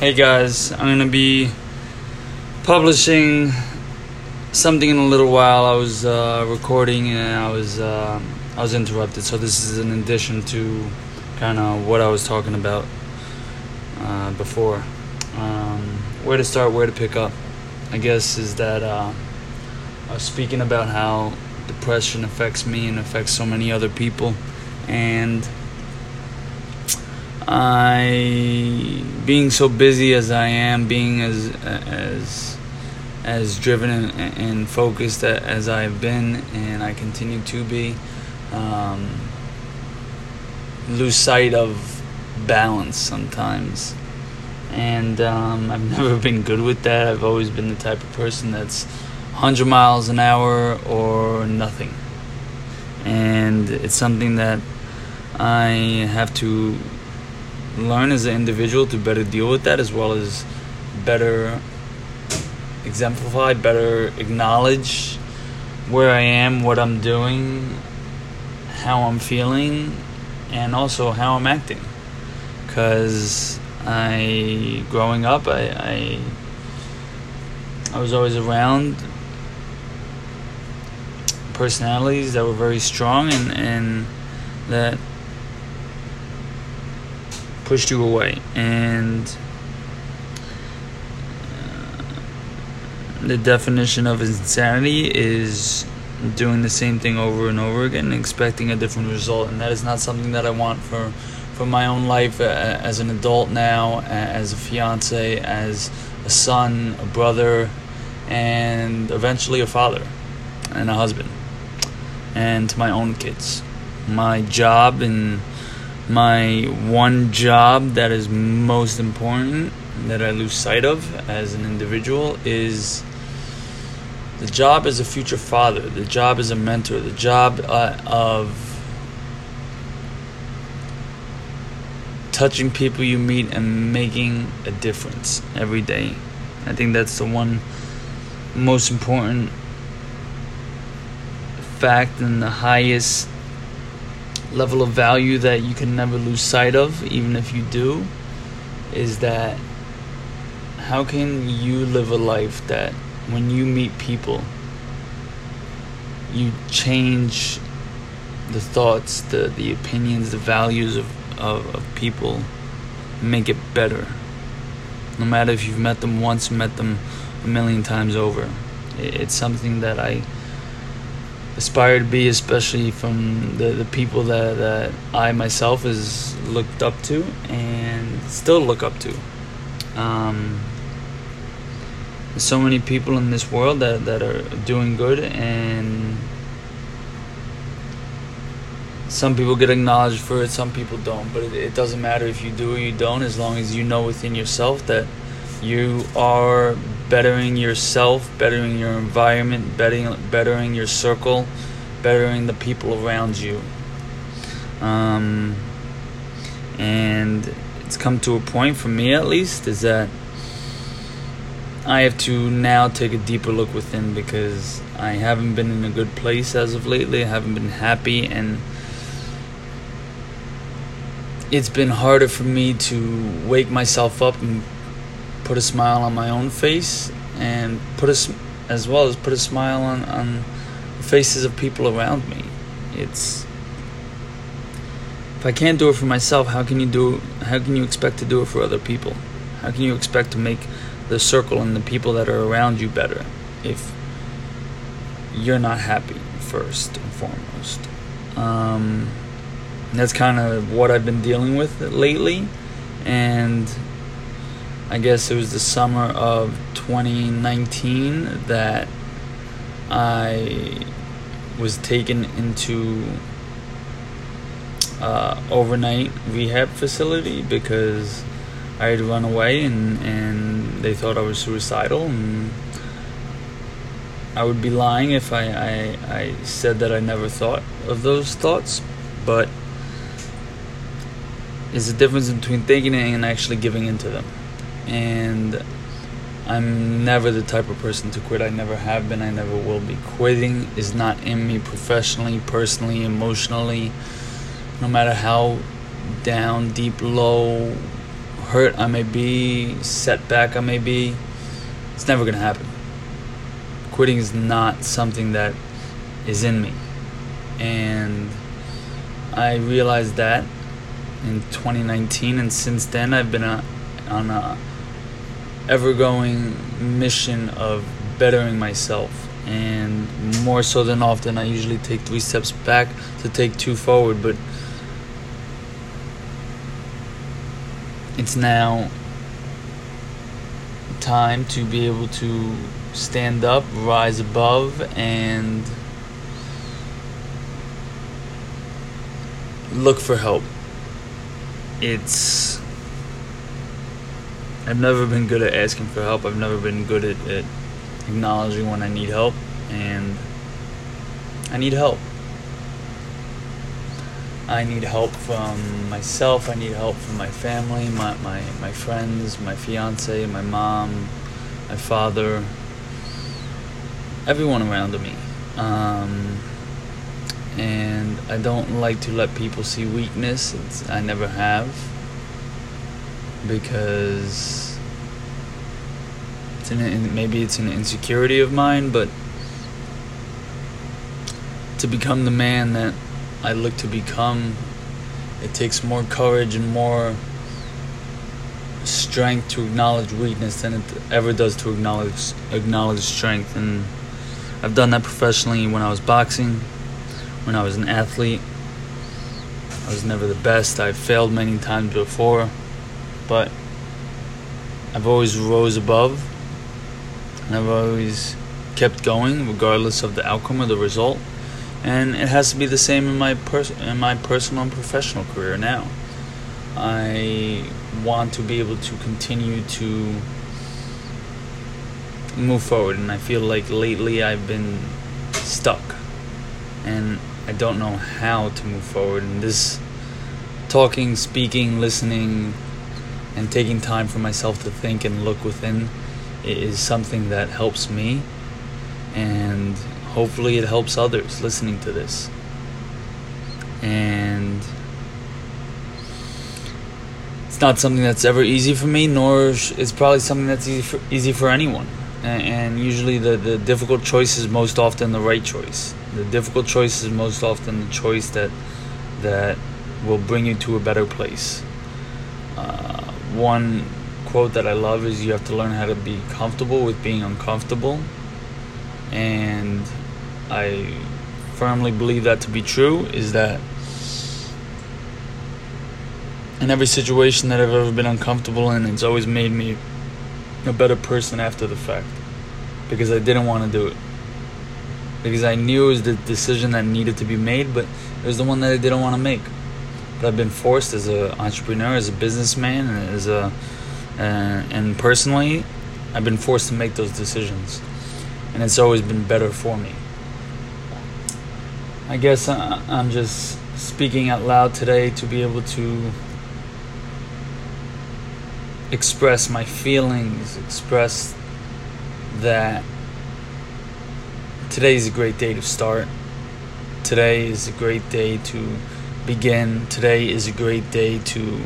Hey guys, I'm gonna be publishing something in a little while. I was uh, recording and I was uh, I was interrupted, so this is an addition to kind of what I was talking about uh, before. Um, where to start, where to pick up, I guess, is that uh, I was speaking about how depression affects me and affects so many other people, and I, being so busy as I am, being as as as driven and, and focused as I've been, and I continue to be, um, lose sight of balance sometimes. And um, I've never been good with that. I've always been the type of person that's 100 miles an hour or nothing. And it's something that I have to learn as an individual to better deal with that as well as better exemplify, better acknowledge where I am, what I'm doing, how I'm feeling, and also how I'm acting. Because I, growing up, I, I, I was always around personalities that were very strong and, and that pushed you away. And uh, the definition of insanity is doing the same thing over and over again expecting a different result. And that is not something that I want for for my own life uh, as an adult now as a fiance as a son a brother and eventually a father and a husband and to my own kids. My job and my one job that is most important that I lose sight of as an individual is the job as a future father, the job as a mentor, the job uh, of touching people you meet and making a difference every day. I think that's the one most important fact and the highest level of value that you can never lose sight of, even if you do, is that how can you live a life that when you meet people, you change the thoughts, the, the opinions, the values of, of, of people, make it better. No matter if you've met them once, met them a million times over. It's something that I aspire to be, especially from the, the people that, that I myself has looked up to and still look up to. Um, there's so many people in this world that, that are doing good and some people get acknowledged for it some people don't but it, it doesn't matter if you do or you don't as long as you know within yourself that you are bettering yourself, bettering your environment, bettering, bettering your circle, bettering the people around you. Um, and it's come to a point, for me at least, is that I have to now take a deeper look within because I haven't been in a good place as of lately. I haven't been happy, and it's been harder for me to wake myself up and put a smile on my own face and put a as well as put a smile on on the faces of people around me. It's if I can't do it for myself, how can you do how can you expect to do it for other people? How can you expect to make the circle and the people that are around you better if you're not happy first and foremost? Um, that's kind of what I've been dealing with lately, and I guess it was the summer of 2019 that I was taken into uh, overnight rehab facility because I had run away and, and they thought I was suicidal and I would be lying if I, I, I said that I never thought of those thoughts but there's a difference between thinking and actually giving into them and I'm never the type of person to quit. I never have been. I never will be. Quitting is not in me professionally, personally, emotionally. No matter how down, deep, low, hurt I may be, setback I may be, it's never going to happen. Quitting is not something that is in me. And I realized that in 2019, and since then, I've been a, on a ever going mission of bettering myself. And more so than often, I usually take three steps back to take two forward. But it's now time to be able to stand up, rise above, and look for help. It's. I've never been good at asking for help. I've never been good at, at acknowledging when I need help, and I need help. I need help from myself. I need help from my family, my, my, my friends, my fiance, my mom, my father, everyone around me. Um, and I don't like to let people see weakness. It's, I never have because it's an, maybe it's an insecurity of mine, but to become the man that I look to become, it takes more courage and more strength to acknowledge weakness than it ever does to acknowledge acknowledge strength. And I've done that professionally when I was boxing, when I was an athlete. I was never the best. I've failed many times before, but I've always rose above, and I've always kept going regardless of the outcome or the result and it has to be the same in my pers- in my personal and professional career now. I want to be able to continue to move forward, and I feel like lately I've been stuck, and I don't know how to move forward. And this talking, speaking, listening, and taking time for myself to think and look within is something that helps me and hopefully it helps others listening to this. And it's not something that's ever easy for me, nor it's probably something that's easy for, easy for anyone. And usually the, the difficult choice is most often the right choice. The difficult choice is most often the choice that that will bring you to a better place. Uh, one quote that I love is you have to learn how to be comfortable with being uncomfortable. And I firmly believe that to be true is that in every situation that I've ever been uncomfortable in, it's always made me a better person after the fact because I didn't want to do it. Because I knew it was the decision that needed to be made, but it was the one that I didn't want to make. I've been forced as an entrepreneur, as a businessman, as a uh, and personally, I've been forced to make those decisions, and it's always been better for me. I guess I'm just speaking out loud today to be able to express my feelings, express that today is a great day to start. Today is a great day to begin. Today is a great day to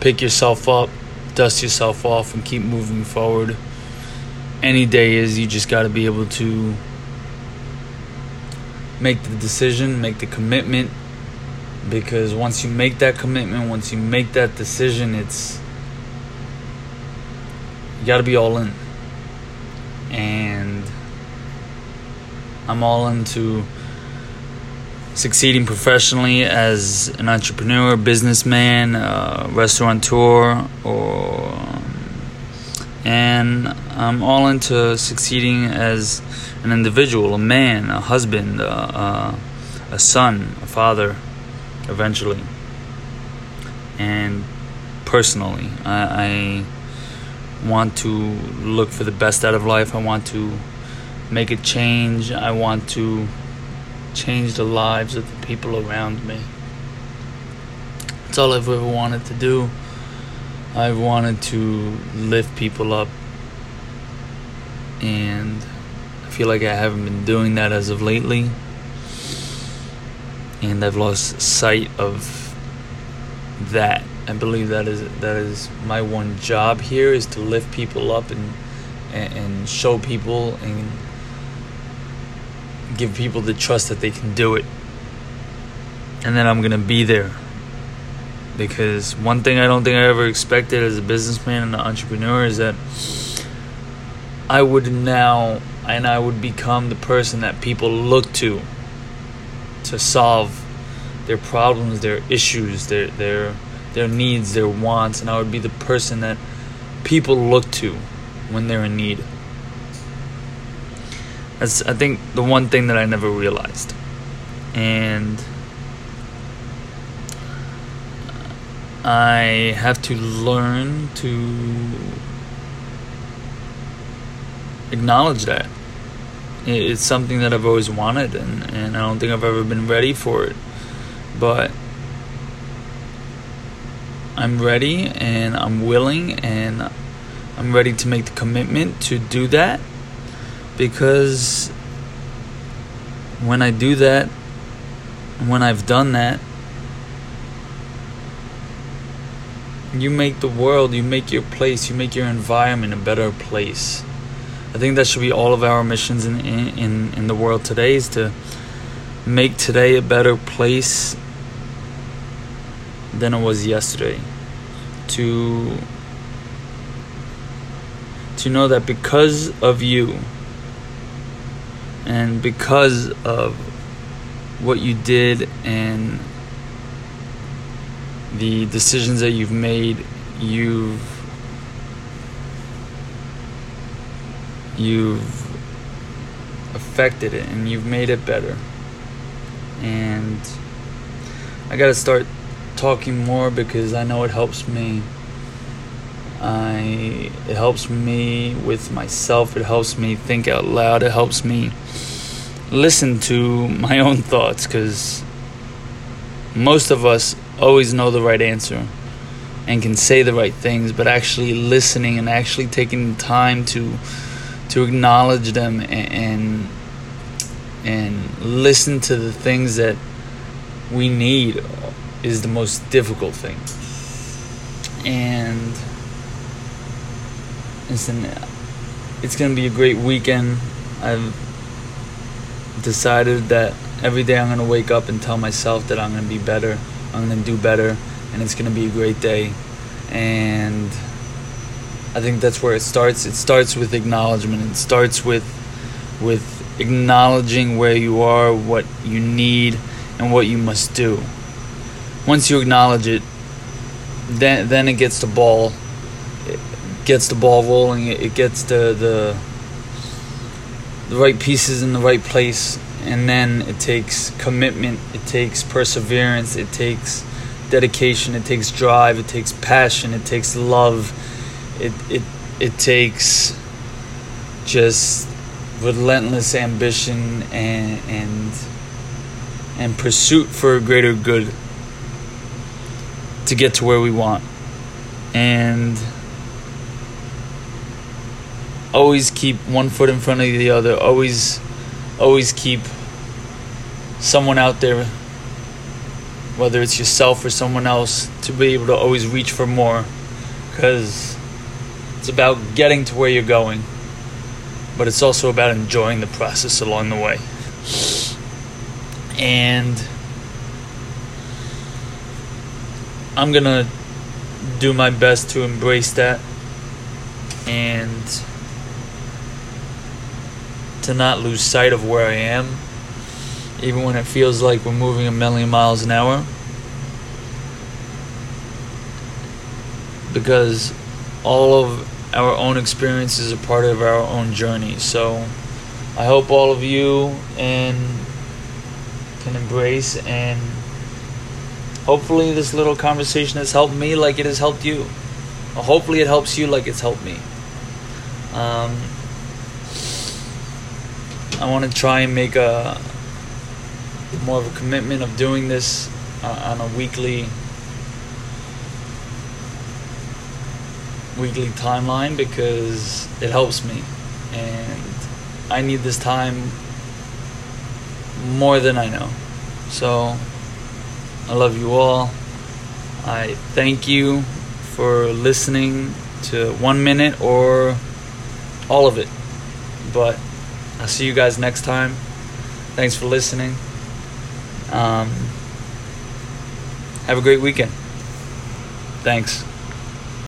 pick yourself up, dust yourself off, and keep moving forward. Any day is, you just got to be able to make the decision, make the commitment. Because once you make that commitment, once you make that decision, it's. You gotta be all in. And. I'm all into succeeding professionally as an entrepreneur, businessman, uh, restaurateur, or and I'm all into succeeding as an individual, a man, a husband, uh, uh, a son, a father, eventually. And personally, I, I want to look for the best out of life. I want to make a change. I want to change the lives of the people around me. That's all I've ever wanted to do. I've wanted to lift people up and I feel like I haven't been doing that as of lately and I've lost sight of that I believe that is that is my one job here is to lift people up and and, and show people and give people the trust that they can do it. And then I'm gonna be there. Because one thing I don't think I ever expected as a businessman and an entrepreneur is that I would now and I would become the person that people look to to solve their problems, their issues, their their their needs, their wants, and I would be the person that people look to when they're in need. That's I think the one thing that I never realized. And I have to learn to acknowledge that. It's something that I've always wanted, and, and I don't think I've ever been ready for it. But I'm ready and I'm willing and I'm ready to make the commitment to do that because when I do that, when I've done that, you make the world, you make your place, you make your environment a better place. I think that should be all of our missions in in in the world today is to make today a better place than it was yesterday. To to know that because of you and because of what you did and the decisions that you've made, you've you've affected it and you've made it better. And I got to start talking more because I know it helps me. I it helps me with myself. It helps me think out loud. It helps me listen to my own thoughts because most of us always know the right answer and can say the right things, but actually listening and actually taking time to to acknowledge them and, and and listen to the things that we need is the most difficult thing. And listen, it's gonna be a great weekend. I've decided that every day I'm gonna wake up and tell myself that I'm gonna be better, I'm gonna do better, and it's gonna be a great day. And I think that's where it starts. It starts with acknowledgement. It starts with with acknowledging where you are, what you need, and what you must do. Once you acknowledge it, then then it gets the ball gets the ball rolling. It gets the the the right pieces in the right place, and then it takes commitment. It takes perseverance. It takes dedication. It takes drive. It takes passion. It takes love. It it it takes just relentless ambition and and and pursuit for a greater good to get to where we want and always keep one foot in front of the other always always keep someone out there whether it's yourself or someone else to be able to always reach for more because it's about getting to where you're going but it's also about enjoying the process along the way. And I'm going to do my best to embrace that and to not lose sight of where I am, even when it feels like we're moving a million miles an hour. Because all of our own experiences are part of our own journey. So I hope all of you and can embrace and hopefully this little conversation has helped me like it has helped you. Hopefully it helps you like it's helped me. Um, I want to try and make a more of a commitment of doing this uh, on a weekly weekly timeline because it helps me and I need this time more than I know. So I love you all. I thank you for listening to one minute or all of it. But I'll see you guys next time. Thanks for listening. Um, have a great weekend. Thanks.